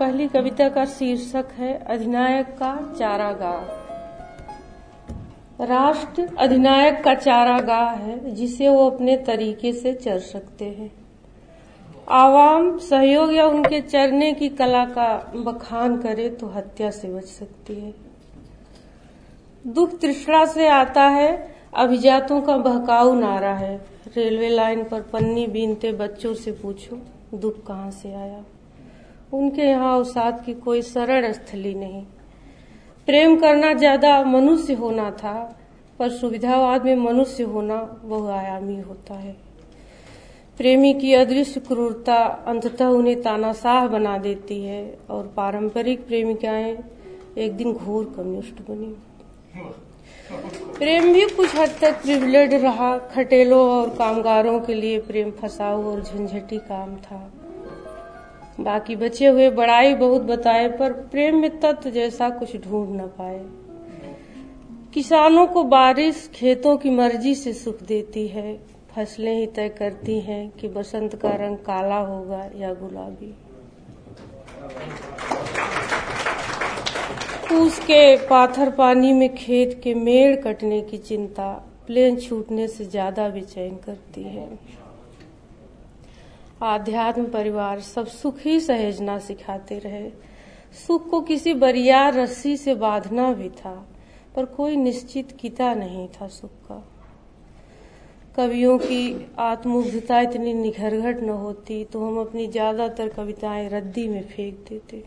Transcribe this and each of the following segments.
पहली कविता का शीर्षक है अधिनायक का चारागाह। राष्ट्र अधिनायक का चारागाह है, जिसे वो अपने तरीके से चर सकते हैं। आवाम, सहयोग या उनके चरने की कला का बखान करे तो हत्या से बच सकती है। दुख तृष्णा से आता है, अभिजातों का बहकाऊ नारा है। रेलवे लाइन पर पन्नी बीनते बच्चों से पूछो, दुख कहाँ से आया? उनके यहाँ अवसाद की कोई सरल स्थली नहीं। प्रेम करना ज़्यादा मनुष्य होना था, पर सुविधावाद में मनुष्य होना बहुआयामी होता है। प्रेमी की अदृश्य क्रूरता अंततः उन्हें तानाशाह बना देती है, और पारंपरिक प्रेमिकाएँ एक दिन घोर कम्युनिस्ट बनी। प्रेम भी कुछ हद तक प्रिविलेड रहा, खटेलों और कामगारों के लिए प्रेम फसाऊ और झंझटी काम था। बाकी बचे हुए बड़ाई बहुत बताए, पर प्रेम में तत्व जैसा कुछ ढूंढ न पाए। किसानों को बारिश खेतों की मर्ज़ी से सुख देती है, फ़सलें ही तय करती हैं कि बसंत का रंग काला होगा या गुलाबी। फूस के पाथर पानी में खेत के मेड़ कटने की चिंता, प्लेन छूटने से ज़्यादा बेचैन करती है। आध्यात्म परिवार सब सुख सहेजना सिखाते रहे। सुख को किसी बरियार रस्सी से बांधना भी था, पर कोई निश्चित किता नहीं था सुख का। कवियों की आत्मुग्धता इतनी निघरघट न होती तो हम अपनी ज़्यादातर कविताएँ रद्दी में फेंक देते।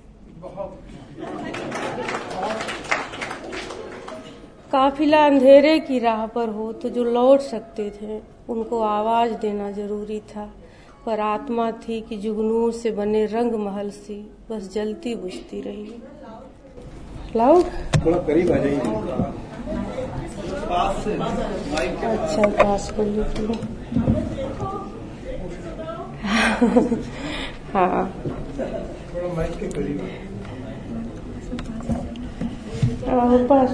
काफिला अंधेरे की राह पर हो तो जो लौट सकते थे, उनको आवाज़ देना ज़रूरी था। पर आत्मा थी कि जुगनू से बने रंग महल सी बस जलती बुझती रही। लाउड थोड़ा करीब आ जाइए। अच्छा पास कर लीजिए हाँ। थोड़ा माइक के करीब। और पास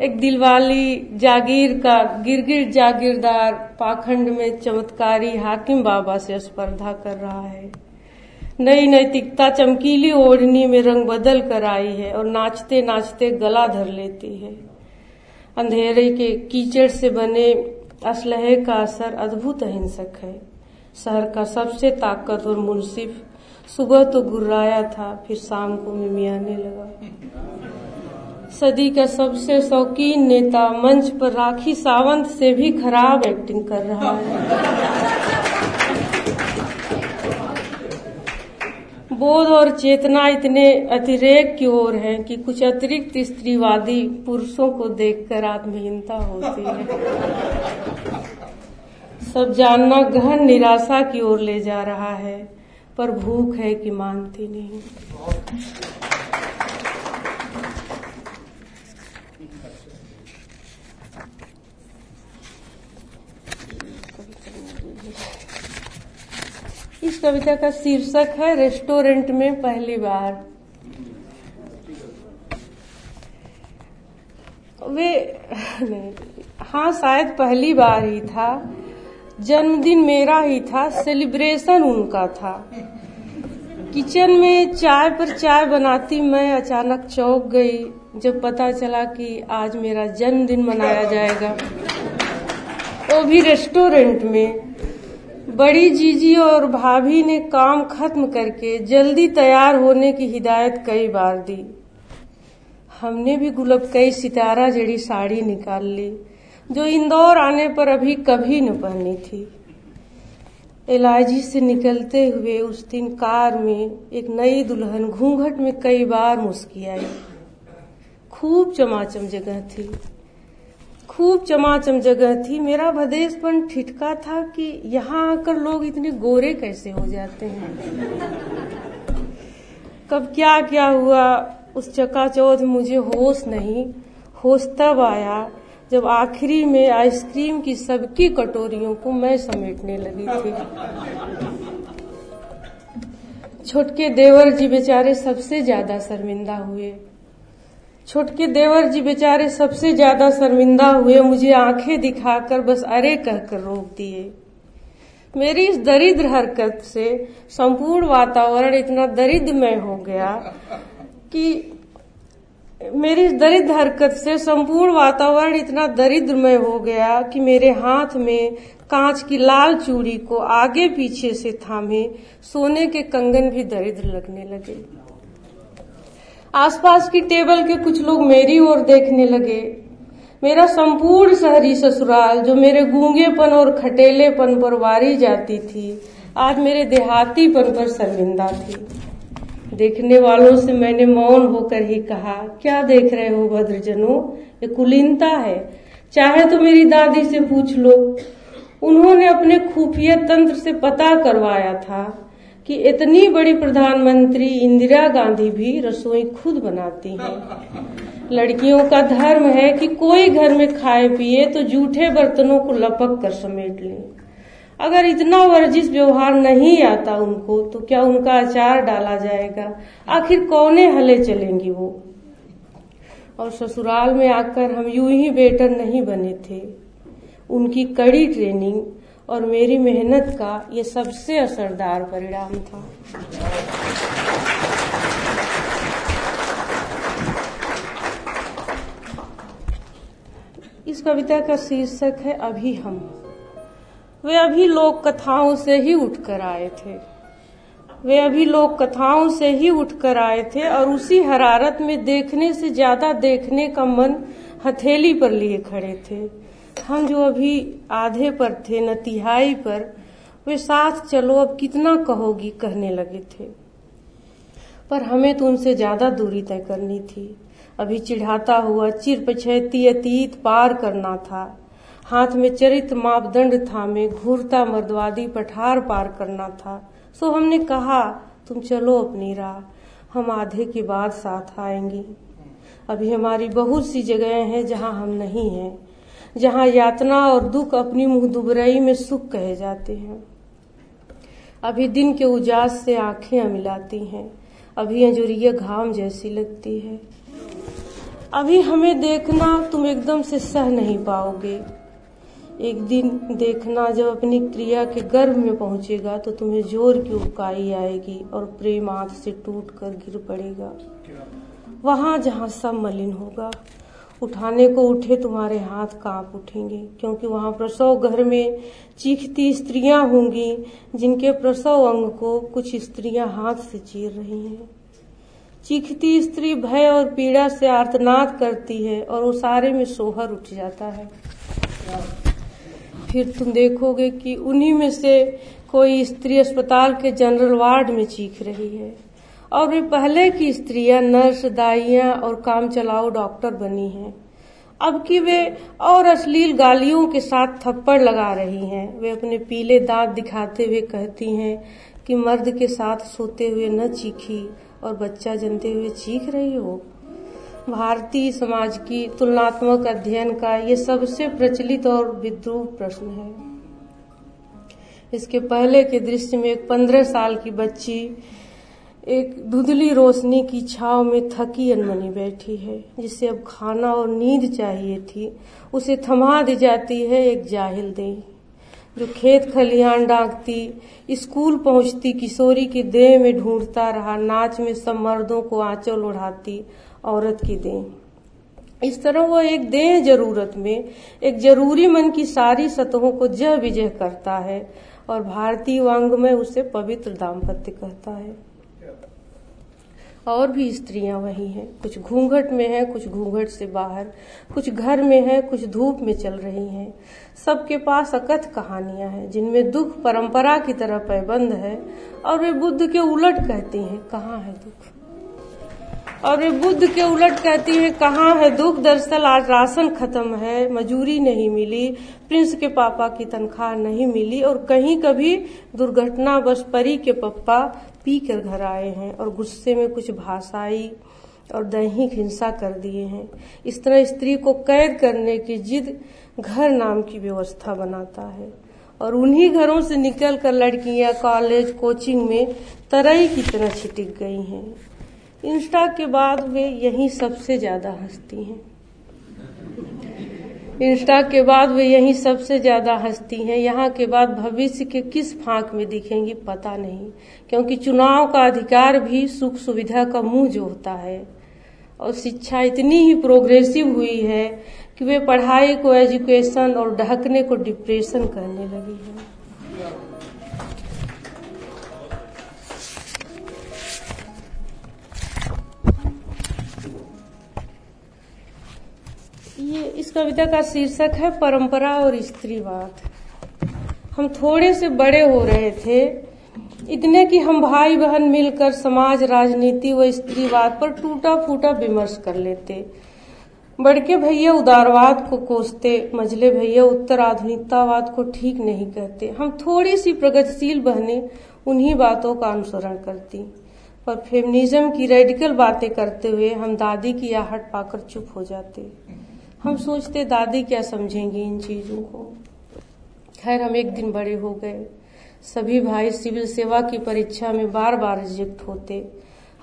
एक दिलवाली जागीर का, गिरगिर जागीरदार पाखंड में चमत्कारी हाकिम बाबा से स्पर्धा कर रहा है। नई नैतिकता चमकीली ओढ़नी में रंग बदल कर आई है और नाचते नाचते गला धर लेती है। अंधेरे के कीचड़ से बने असलहे का असर अद्भुत अहिंसक है। शहर का सबसे ताकतवर मुंसिफ, सुबह तो गुर्राया था, फिर शाम को मिमियाने लगा। सदी का सबसे शौकीन नेता मंच पर राखी सावंत से भी खराब एक्टिंग कर रहा है। बोध और चेतना इतने अतिरेक की ओर है कि कुछ अतिरिक्त स्त्रीवादी पुरुषों को देखकर आत्महीनता होती है। सब जानना गहन निराशा की ओर ले जा रहा है, पर भूख है कि मानती नहीं। कविता का शीर्षक है रेस्टोरेंट में पहली बार। वे हाँ शायद पहली बार ही था। जन्मदिन मेरा ही था, सेलिब्रेशन उनका था। किचन में चाय पर चाय बनाती मैं अचानक चौक गई, जब पता चला कि आज मेरा जन्मदिन मनाया जाएगा। वो भी रेस्टोरेंट में। बड़ी जीजी और भाभी ने काम खत्म करके जल्दी तैयार होने की हिदायत कई बार दी। हमने भी गुलब कई सितारा जड़ी साड़ी निकाल ली, जो इंदौर आने पर अभी कभी न पहनी थी। एलाजी से निकलते हुए उस दिन कार में एक नई दुल्हन घूंघट में कई बार मुस्कियाई खूब चमाचम जगह थी। खूब चमाचम जगह थी। मेरा भदेशपन ठिठका था कि यहाँ आकर लोग इतने गोरे कैसे हो जाते हैं। कब क्या क्या हुआ, उस चकाचौध मुझे होश नहीं। होश तब आया जब आखिरी में आइसक्रीम की सबकी कटोरियों को मैं समेटने लगी थी। छोटके देवर जी बेचारे सबसे ज़्यादा शर्मिंदा हुए। छोटके देवर जी बेचारे सबसे ज़्यादा शर्मिंदा हुए, मुझे आँखें दिखाकर बस अरे कहकर रोक दिए। मेरी इस दरिद्र हरकत से संपूर्ण वातावरण इतना दरिद्रमय हो गया कि मेरी इस दरिद्र हरकत से संपूर्ण वातावरण इतना दरिद्रमय हो गया कि मेरे हाथ में कांच की लाल चूड़ी को आगे पीछे से थामे, सोने के कंगन भी दरिद्र लगने लगे। आसपास की टेबल के कुछ लोग मेरी ओर देखने लगे। मेरा संपूर्ण शहरी ससुराल, जो मेरे गूंगेपन और खटेलेपन पर वारी जाती थी, आज मेरे देहातीपन पर शर्मिंदा थी। देखने वालों से मैंने मौन होकर ही कहा, क्या देख रहे हो भद्रजनों? ये कुलीनता है। चाहे तो मेरी दादी से पूछ लो। उन्होंने अपने खुफिया तंत्र से पता करवाया था। कि इतनी बड़ी प्रधानमंत्री इंदिरा गांधी भी रसोई खुद बनाती हैं। लड़कियों का धर्म है कि कोई घर में खाए, पिए तो जूठे बर्तनों को लपक कर समेट लें। अगर इतना वर्जिश व्यवहार नहीं आता उनको तो क्या उनका अचार डाला जाएगा? आखिर कौने हले चलेंगी वो? और ससुराल में आकर हम यूँ ही बेटर नहीं बने थे। उनकी कड़ी ट्रेनिंग और मेरी मेहनत का ये सबसे असरदार परिणाम था। इस कविता का शीर्षक है, अभी हम। वे अभी लोक कथाओं से ही उठकर आए थे। वे अभी लोक कथाओं से ही उठकर आए थे और उसी हरारत में देखने से ज़्यादा देखने का मन हथेली पर लिए खड़े थे। हम जो अभी आधे पर थे न तिहाई पर, वे साथ चलो, अब कितना कहोगी, कहने लगे थे। पर हमें तो उनसे ज़्यादा दूरी तय करनी थी। अभी चिढ़ाता हुआ, चिर पछैती अतीत पार करना था। हाथ में चरित मापदंड था, में घूरता मर्दवादी पठार पार करना था। सो हमने कहा, तुम चलो अपनी राह, हम आधे के बाद साथ आएँगी। अभी हमारी बहुत सी जगह हैं जहाँ हम नहीं हैं। जहाँ यातना और दुख अपनी मुँह दुबराई में सुख कहे जाते हैं। अभी दिन के उजास से आँखें मिलाती हैं। अभी अंजुरिया घाम जैसी लगती है। अभी हमें देखना तुम एकदम से सह नहीं पाओगे। एक दिन देखना जब अपनी क्रिया के गर्भ में पहुंचेगा तो तुम्हें ज़ोर की उकाई आएगी और प्रेम आँख से टूट कर गिर पड़ेगा। वहाँ जहाँ सब मलिन होगा उठाने को उठे, तुम्हारे हाथ काँप उठेंगे, क्योंकि वहाँ प्रसव घर में चीखती स्त्रियाँ होंगी, जिनके प्रसव अंग को कुछ स्त्रियाँ हाथ से चीर रही हैं। चीखती स्त्री भय और पीड़ा से आर्तनाद करती है और उसारे में सोहर उठ जाता है। फिर तुम देखोगे कि उन्हीं में से कोई स्त्री अस्पताल के जनरल वार्ड में चीख रही है। और वे पहले की स्त्रियाँ, नर्स, दाइया और काम चलाओ डॉक्टर बनी हैं। अब की वे और अश्लील गालियों के साथ थप्पड़ लगा रही हैं, वे अपने पीले दांत दिखाते हुए कहती हैं कि मर्द के साथ सोते हुए न चीखी और बच्चा जनते हुए चीख रही हो। भारतीय समाज की तुलनात्मक अध्ययन का ये सबसे प्रचलित और विद्रूप प्रश्न है। इसके पहले के दृश्य में एक पंद्रह साल की बच्ची एक धुंधली रोशनी की छाव में थकी अनमनी बैठी है, जिसे अब खाना और नींद चाहिए थी, उसे थमा दी जाती है एक जाहिल दे जो खेत खलिहान डांकती स्कूल पहुँचती, किशोरी की देह में ढूंढता रहा, नाच में सब मर्दों को आंचल उड़ाती औरत की देह। इस तरह वो एक देह ज़रूरत में, एक ज़रूरी मन की सारी सतहों को जय विजय करता है और भारतीय वांग में उसे पवित्र दाम्पत्य कहता है। और भी स्त्रियाँ वही हैं। कुछ घूंघट में हैं, कुछ घूंघट से बाहर, कुछ घर में हैं, कुछ धूप में चल रही हैं। सबके पास अकथ कहानियाँ हैं, जिनमें दुख परंपरा की तरह पैबंद है, और वे बुद्ध के उलट कहती हैं, कहाँ है दुख? और वे बुद्ध के उलट कहती है, कहाँ है दुख? दरअसल आज राशन खत्म है, मजूरी नहीं मिली, प्रिंस के पापा की तनख्वाह नहीं मिली, और कहीं कभी दुर्घटना बस परी के पप्पा पी कर घर आए हैं और गुस्से में कुछ भाषाई और दैहिक हिंसा कर दिए हैं। इस तरह स्त्री को कैद करने की जिद घर नाम की व्यवस्था बनाता है और उन्हीं घरों से निकलकर लड़कियाँ कॉलेज, कोचिंग में तरई की तरह छिटिक गई हैं। इंस्टा के बाद वे यही सबसे ज़्यादा हंसती हैं। इंस्टा के बाद वे यही सबसे ज़्यादा हंसती हैं। यहाँ के बाद भविष्य के किस फांक में दिखेंगी पता नहीं, क्योंकि चुनाव का अधिकार भी सुख सुविधा का मुँह जो होता है। और शिक्षा इतनी ही प्रोग्रेसिव हुई है कि वे पढ़ाई को, एजुकेशन और ढकने को डिप्रेशन कहने लगी है। इस कविता का शीर्षक है परंपरा और स्त्रीवाद हम थोड़े से बड़े हो रहे थे, इतने कि हम भाई बहन मिलकर समाज, राजनीति व स्त्रीवाद पर टूटा फूटा विमर्श कर लेते। बड़के भैया उदारवाद को कोसते, मझले भैया उत्तर आधुनिकतावाद को ठीक नहीं कहते। हम थोड़ी सी प्रगतिशील बहने उन्हीं बातों का अनुसरण करती। पर फेमिनिज्म की रेडिकल बातें करते हुए हम दादी की आहट पाकर चुप हो जाते। हम सोचते, दादी क्या समझेंगी इन चीज़ों को? खैर, हम एक दिन बड़े हो गए। सभी भाई सिविल सेवा की परीक्षा में बार बार रिजेक्ट होते।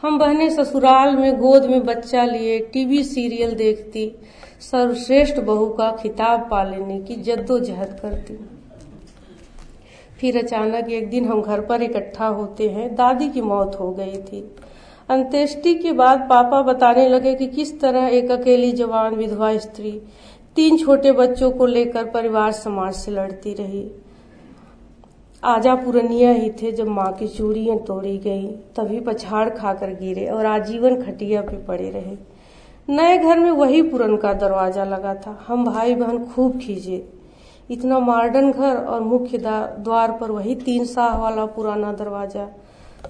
हम बहने ससुराल में, गोद में बच्चा लिए, टीवी सीरियल देखती, सर्वश्रेष्ठ बहू का खिताब पा लेने की जद्दोजहद करती। फिर अचानक एक दिन हम घर पर इकट्ठा होते हैं। दादी की मौत हो गई थी। अंत्येष्टि के बाद पापा बताने लगे कि किस तरह एक अकेली जवान विधवा स्त्री तीन छोटे बच्चों को लेकर परिवार समाज से लड़ती रही। आजा पुरनिया ही थे जब माँ की चूड़ियाँ तोड़ी गई, तभी पछाड़ खाकर गिरे और आजीवन खटिया पे पड़े रहे। नए घर में वही पुरन का दरवाज़ा लगा था। हम भाई बहन खूब खींचे। इतना मॉडर्न घर और मुख्य द्वार पर वही तीन साह वाला पुराना दरवाज़ा।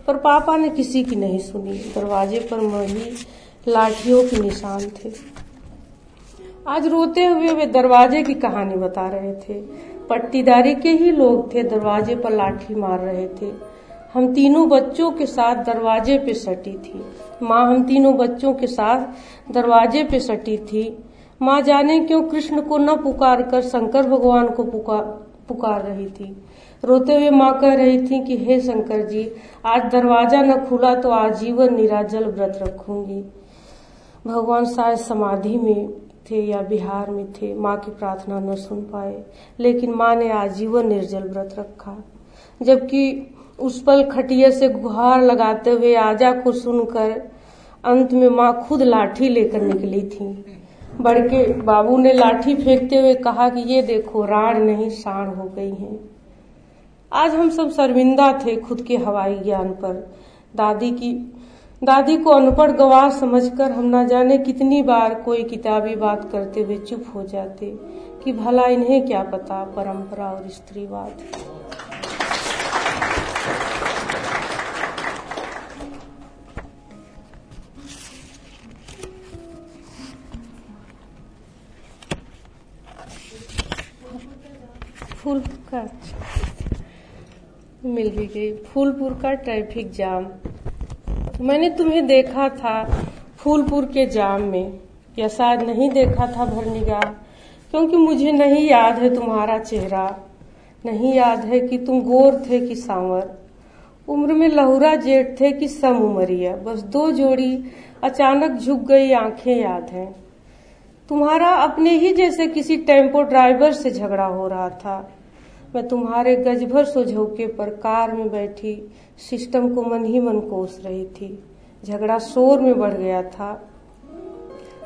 पर पापा ने किसी की नहीं सुनी। दरवाजे पर वही लाठियों के निशान थे। आज रोते हुए वे दरवाजे की कहानी बता रहे थे। पट्टीदारी के ही लोग थे, दरवाजे पर लाठी मार रहे थे। हम तीनों बच्चों के साथ दरवाजे पे सटी थी। माँ हम तीनों बच्चों के साथ दरवाजे पे सटी थी। माँ जाने क्यों कृष्ण को न पुकार कर शंकर भगवान को पुकार पुकार रही थी। रोते हुए माँ कह रही थी कि, हे शंकर जी, आज दरवाज़ा न खुला तो आजीवन निराजल व्रत रखूँगी। भगवान शायद समाधि में थे या बिहार में थे, माँ की प्रार्थना न सुन पाए, लेकिन माँ ने आजीवन निर्जल व्रत रखा। जबकि उस पल खटिया से गुहार लगाते हुए आजा को सुनकर अंत में माँ खुद लाठी लेकर निकली थी। बड़के बाबू ने लाठी फेंकते हुए कहा कि, ये देखो, राण नहीं, साण हो गई हैं। आज हम सब शर्मिंदा थे खुद के हवाई ज्ञान पर। दादी की, दादी को अनपढ़ गवाह समझकर हम ना जाने कितनी बार कोई किताबी बात करते हुए चुप हो जाते कि भला इन्हें क्या पता परंपरा और स्त्रीवाद। फूल का मिल भी गई फूलपुर का ट्रैफ़िक जाम। मैंने तुम्हें देखा था फूलपुर के जाम में। या शायद नहीं देखा था भरनिगाह क्योंकि मुझे नहीं याद है तुम्हारा चेहरा। नहीं याद है कि तुम गोर थे कि सांवर। उम्र में लहुरा जेठ थे कि सम उमरिया। बस दो जोड़ी अचानक झुक गई आँखें याद हैं। तुम्हारा अपने ही जैसे किसी टेंपो ड्राइवर से झगड़ा हो रहा था। मैं तुम्हारे गजभर सुझौके पर कार में बैठी, सिस्टम को मन ही मन कोस रही थी। झगड़ा शोर में बढ़ गया था।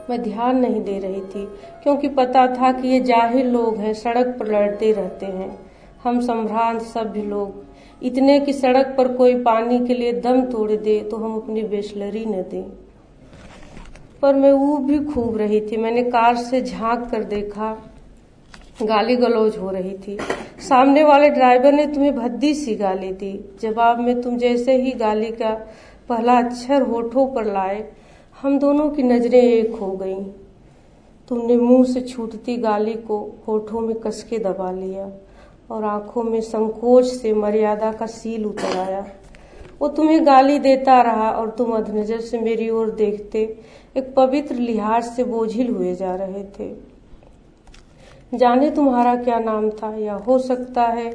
मैं ध्यान नहीं दे रही थी, क्योंकि पता था कि ये ज़ाहिर लोग हैं, सड़क पर लड़ते रहते हैं। हम संभ्रांत सभ्य लोग। इतने की सड़क पर कोई पानी के लिए दम तोड़ दे तो हम अपनी बेसलरी न दें। पर मैं ऊब भी खूब रही थी। मैंने कार से झाँक कर देखा। गाली गलौज हो रही थी। सामने वाले ड्राइवर ने तुम्हें भद्दी सी गाली दी। जवाब में, तुम जैसे ही गाली का पहला अक्षर होठों पर लाए, हम दोनों की नज़रें एक हो गईं। तुमने मुँह से छूटती गाली को होठों में कसके दबा लिया और आँखों में संकोच से मर्यादा का सील उतर आया वो तुम्हें गाली देता रहा और तुम अधनजर से मेरी ओर देखते, एक पवित्र लिहाज से बोझिल हुए जा रहे थे। जाने तुम्हारा क्या नाम था या हो सकता है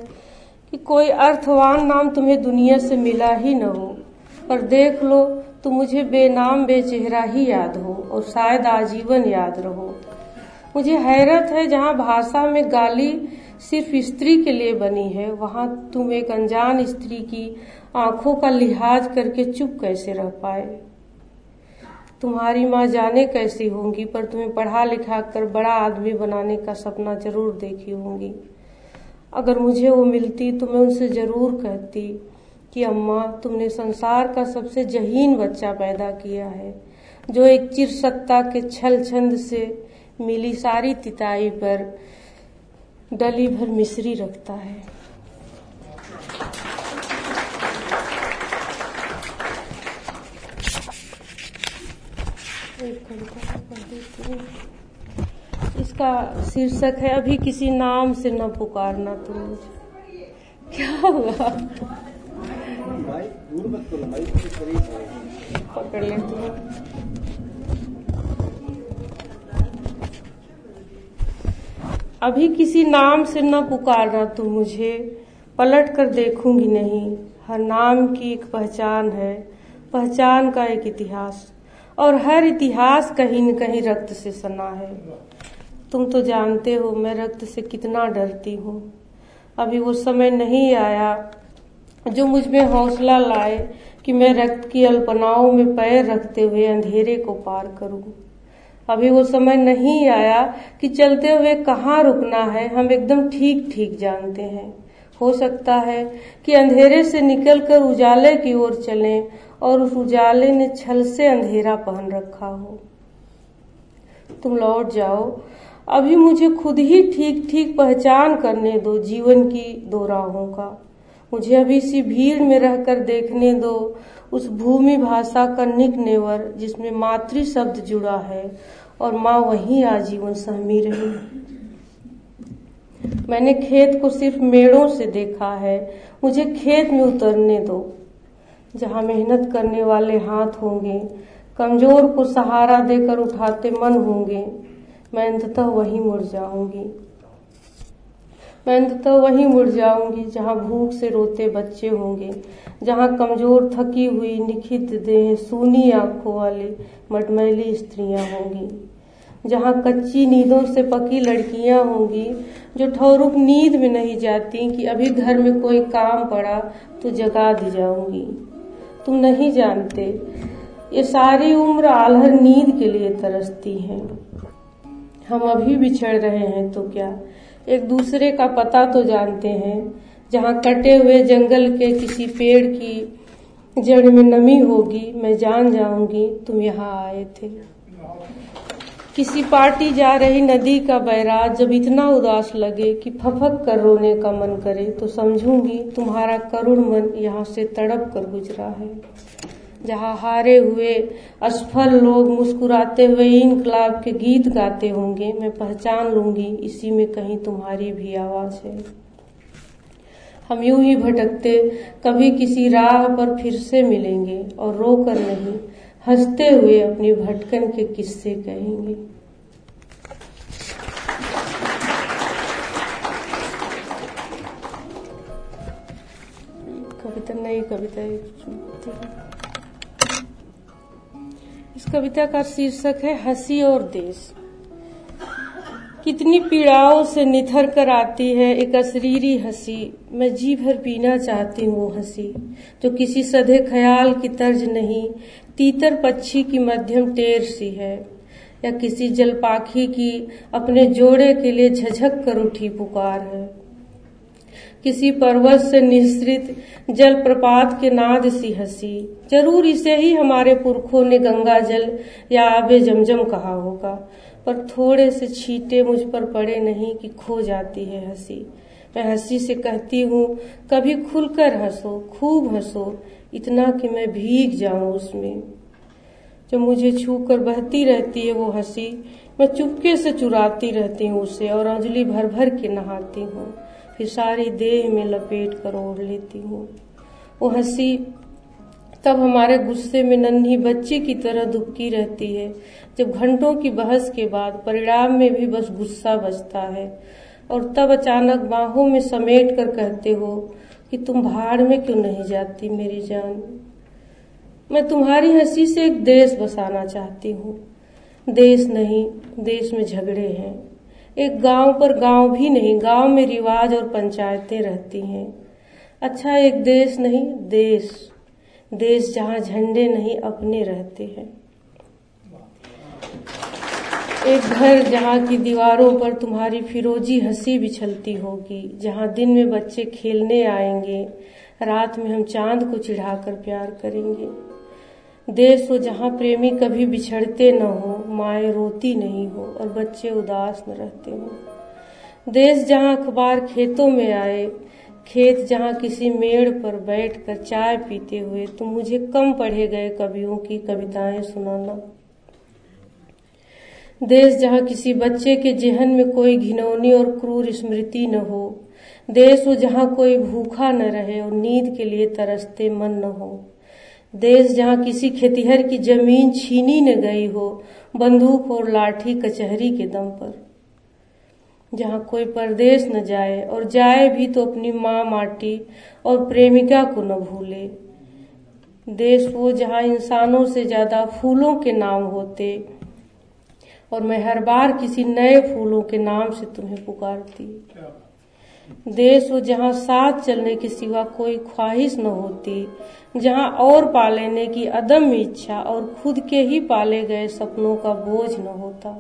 कि कोई अर्थवान नाम तुम्हें दुनिया से मिला ही न हो। पर देख लो तो मुझे बेनाम, बेचेहरा ही याद हो और शायद आजीवन याद रहो। मुझे हैरत है जहाँ भाषा में गाली सिर्फ़ स्त्री के लिए बनी है, वहाँ तुम एक अनजान स्त्री की आँखों का लिहाज करके चुप कैसे रह पाए। तुम्हारी माँ जाने कैसी होंगी, पर तुम्हें पढ़ा लिखा कर बड़ा आदमी बनाने का सपना ज़रूर देखी होंगी। अगर मुझे वो मिलती तो मैं उनसे ज़रूर कहती कि अम्मा, तुमने संसार का सबसे जहीन बच्चा पैदा किया है, जो एक चिर सत्ता के छल छंद से मिली सारी तिताई पर डली भर मिश्री रखता है। इसका शीर्षक है, अभी किसी नाम से न पुकारना तुम मुझे। क्या हुआ? पकड़ ले अभी किसी नाम से न पुकारना तुम मुझे। पलट कर देखूँगी नहीं। हर नाम की एक पहचान है। पहचान का एक इतिहास। और हर इतिहास कहीं न कहीं रक्त से सना है। तुम तो जानते हो, मैं रक्त से कितना डरती हूँ। अभी वो समय नहीं आया जो मुझमें हौसला लाए कि मैं रक्त की अल्पनाओं में पैर रखते हुए अंधेरे को पार करूँ। अभी वो समय नहीं आया कि चलते हुए कहाँ रुकना है, हम एकदम ठीक ठीक जानते हैं। हो सकता है कि अंधेरे से निकलकर उजाले की ओर चलें और उस उजाले ने छल से अंधेरा पहन रखा हो। तुम लौट जाओ। अभी मुझे खुद ही ठीक ठीक पहचान करने दो जीवन की दो राहों का। मुझे अभी इसी भीड़ में रहकर देखने दो। उस भूमि भाषा का निक नेवर जिसमें मातृ शब्द जुड़ा है और माँ वहीं आजीवन सहमी रही। मैंने खेत को सिर्फ़ मेड़ों से देखा है। मुझे खेत में उतरने दो। जहाँ मेहनत करने वाले हाथ होंगे, कमज़ोर को सहारा देकर उठाते मन होंगे, मैं अंततः वहीं मुड़ जाऊँगी। मैं अंततः वहीं मुड़ जाऊँगी जहाँ भूख से रोते बच्चे होंगे, जहाँ कमज़ोर थकी हुई निखित देह, सूनी आँखों वाली मटमैली स्त्रियाँ होंगी। जहाँ कच्ची नींदों से पकी लड़कियाँ होंगी, जो ठौरुक नींद में नहीं जाती कि अभी घर में कोई काम पड़ा तो जगा दी जाऊँगी। तुम नहीं जानते, ये सारी उम्र आलहर नींद के लिए तरसती है। हम अभी बिछड़ रहे हैं तो क्या? एक दूसरे का पता तो जानते हैं, जहाँ कटे हुए जंगल के किसी पेड़ की जड़ में नमी होगी, मैं जान जाऊँगी, तुम यहाँ आए थे। किसी पार्टी जा रही नदी का बैराज जब इतना उदास लगे कि फफक कर रोने का मन करे तो समझूँगी तुम्हारा करुण मन यहाँ से तड़प कर गुजरा है। जहाँ हारे हुए असफल लोग मुस्कुराते हुए इनकलाब के गीत गाते होंगे, मैं पहचान लूँगी इसी में कहीं तुम्हारी भी आवाज़ है। हम यूँ ही भटकते, कभी किसी राह पर फिर से मिलेंगे, और रोकर नहीं हँसते हुए अपनी भटकन के किस्से कहेंगे। कविता, नई कविता इस कविता का शीर्षक है, हँसी और देश। कितनी पीड़ाओं से निथर कर आती है एक अशरीरी हँसी। मैं जी भर पीना चाहती हूँ हँसी। जो किसी सधे ख्याल की तर्ज नहीं तीतर पक्षी की मध्यम टेर सी है, या किसी जलपाखी की अपने जोड़े के लिए झझक कर उठी पुकार है। किसी पर्वत से निश्रित जल प्रपात के नाद सी हँसी, ज़रूर इसे ही हमारे पुरखों ने गंगा जल या आबे जमजम कहा होगा, पर थोड़े से छींटे मुझ पर पड़े नहीं कि खो जाती है हँसी। मैं हँसी से कहती हूँ, कभी खुलकर हंसो, खूब हंसो, इतना कि मैं भीग जाऊँ उसमें। जब मुझे छू कर बहती रहती है वो हँसी, मैं चुपके से चुराती रहती हूँ उसे और अंजलि भर भर के नहाती हूँ, फिर सारी देह में लपेट कर ओढ़ लेती हूँ। वो हँसी, तब हमारे गुस्से में नन्ही बच्ची की तरह दुबकी रहती है, जब घंटों की बहस के बाद परिणाम में भी बस गुस्सा बचता है। और तब अचानक बाहों में समेट कर कहते हो कि तुम भाड़ में क्यों नहीं जाती मेरी जान? मैं तुम्हारी हँसी से एक देश बसाना चाहती हूँ। देश नहीं, देश में झगड़े हैं। एक गाँव पर गाँव भी नहीं, गाँव में रिवाज और पंचायतें रहती हैं। अच्छा एक देश नहीं, देश। देश जहाँ झंडे नहीं, अपने रहते हैं। एक घर जहाँ की दीवारों पर तुम्हारी फिरोजी हँसी बिछलती होगी, जहाँ दिन में बच्चे खेलने आएँगे, रात में हम चाँद को चिढ़ाकर प्यार करेंगे। देश हो जहाँ प्रेमी कभी बिछड़ते न हो, माए रोती नहीं हो और बच्चे उदास न रहते हो। देश जहाँ अखबार खेतों में आए, खेत जहाँ किसी मेड़ पर बैठकर चाय पीते हुए, तुम मुझे कम पढ़े गए कवियों की कविताएँ सुनाना। देश जहाँ किसी बच्चे के जेहन में कोई घिनौनी और क्रूर स्मृति न हो, देश हो जहाँ कोई भूखा न रहे और नींद के लिए तरसते मन न हो, देश जहाँ किसी खेतिहर की ज़मीन छीनी न गई हो, बंदूक और लाठी कचहरी के दम पर, जहाँ कोई परदेश न जाए और जाए भी तो अपनी माँ माटी और प्रेमिका को न भूले, देश वो जहाँ इंसानों से ज़्यादा फूलों के नाम होते और मैं हर बार किसी नए फूलों के नाम से तुम्हें पुकारती। देश वो जहाँ साथ चलने के सिवा कोई ख्वाहिश न होती, जहाँ और पा लेने की अदम इच्छा और खुद के ही पाले गए सपनों का बोझ न होता।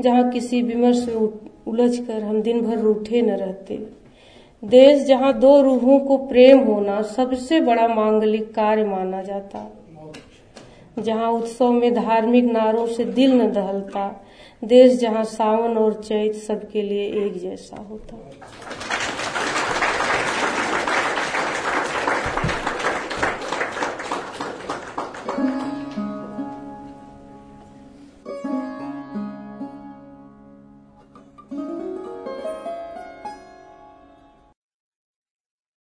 जहाँ किसी विमर्श में उलझ कर हम दिन भर रूठे न रहते। देश जहाँ दो रूहों को प्रेम होना सबसे बड़ा मांगलिक कार्य माना जाता। जहाँ उत्सव में धार्मिक नारों से दिल न दहलता, देश जहाँ सावन और चैत सबके लिए एक जैसा होता।